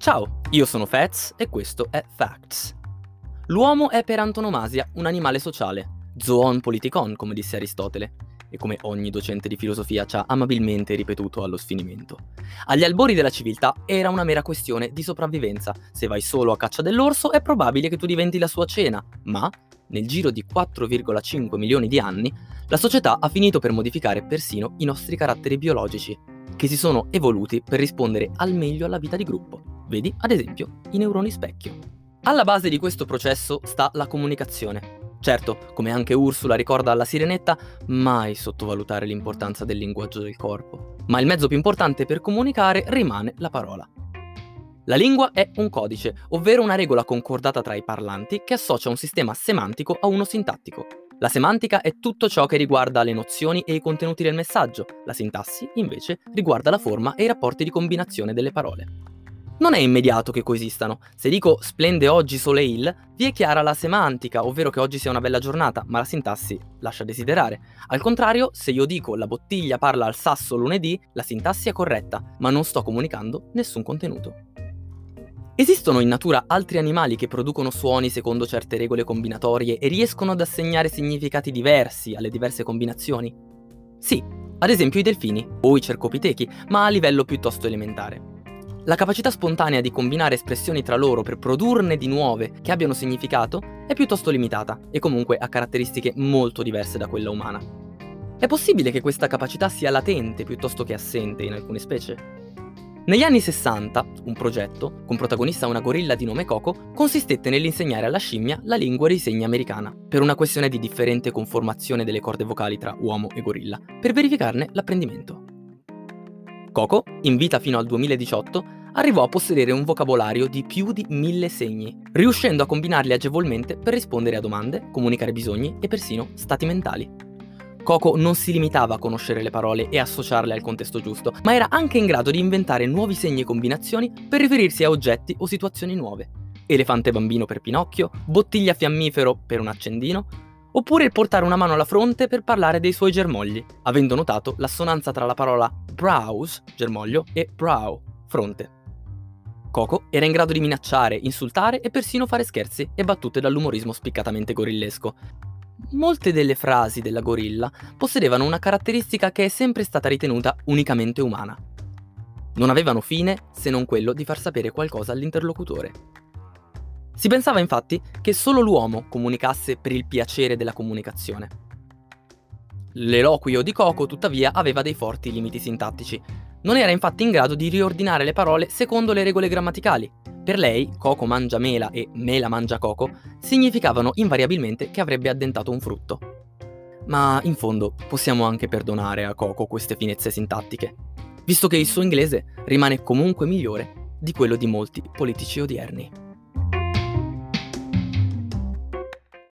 Ciao, io sono Fats e questo è Facts. L'uomo è per antonomasia un animale sociale, zoon politikon, come disse Aristotele, e come ogni docente di filosofia ci ha amabilmente ripetuto allo sfinimento. Agli albori della civiltà era una mera questione di sopravvivenza. Se vai solo a caccia dell'orso è probabile che tu diventi la sua cena, ma nel giro di 4,5 milioni di anni, la società ha finito per modificare persino i nostri caratteri biologici, che si sono evoluti per rispondere al meglio alla vita di gruppo. Vedi, ad esempio, i neuroni specchio. Alla base di questo processo sta la comunicazione. Certo, come anche Ursula ricorda alla sirenetta, mai sottovalutare l'importanza del linguaggio del corpo. Ma il mezzo più importante per comunicare rimane la parola. La lingua è un codice, ovvero una regola concordata tra i parlanti che associa un sistema semantico a uno sintattico. La semantica è tutto ciò che riguarda le nozioni e i contenuti del messaggio, la sintassi invece riguarda la forma e i rapporti di combinazione delle parole. Non è immediato che coesistano. Se dico splende oggi soleil, vi è chiara la semantica, ovvero che oggi sia una bella giornata, ma la sintassi lascia desiderare. Al contrario, se io dico la bottiglia parla al sasso lunedì, la sintassi è corretta, ma non sto comunicando nessun contenuto. Esistono in natura altri animali che producono suoni secondo certe regole combinatorie e riescono ad assegnare significati diversi alle diverse combinazioni? Sì, ad esempio i delfini o i cercopitechi, ma a livello piuttosto elementare. La capacità spontanea di combinare espressioni tra loro per produrne di nuove che abbiano significato è piuttosto limitata e comunque ha caratteristiche molto diverse da quella umana. È possibile che questa capacità sia latente piuttosto che assente in alcune specie? Negli anni 60, un progetto, con protagonista una gorilla di nome Coco, consistette nell'insegnare alla scimmia la lingua dei segni americana, per una questione di differente conformazione delle corde vocali tra uomo e gorilla, per verificarne l'apprendimento. Coco, in vita fino al 2018, arrivò a possedere un vocabolario di più di mille segni, riuscendo a combinarli agevolmente per rispondere a domande, comunicare bisogni e persino stati mentali. Coco non si limitava a conoscere le parole e associarle al contesto giusto, ma era anche in grado di inventare nuovi segni e combinazioni per riferirsi a oggetti o situazioni nuove. Elefante bambino per Pinocchio, bottiglia fiammifero per un accendino, oppure il portare una mano alla fronte per parlare dei suoi germogli, avendo notato l'assonanza tra la parola brows, germoglio, e brow, fronte. Coco era in grado di minacciare, insultare e persino fare scherzi e battute dall'umorismo spiccatamente gorillesco, Molte delle frasi della gorilla possedevano una caratteristica che è sempre stata ritenuta unicamente umana. Non avevano fine se non quello di far sapere qualcosa all'interlocutore. Si pensava infatti che solo l'uomo comunicasse per il piacere della comunicazione. L'eloquio di Coco, tuttavia, aveva dei forti limiti sintattici. Non era infatti in grado di riordinare le parole secondo le regole grammaticali, per lei, Coco mangia mela e mela mangia Coco significavano invariabilmente che avrebbe addentato un frutto. Ma in fondo possiamo anche perdonare a Coco queste finezze sintattiche, visto che il suo inglese rimane comunque migliore di quello di molti politici odierni.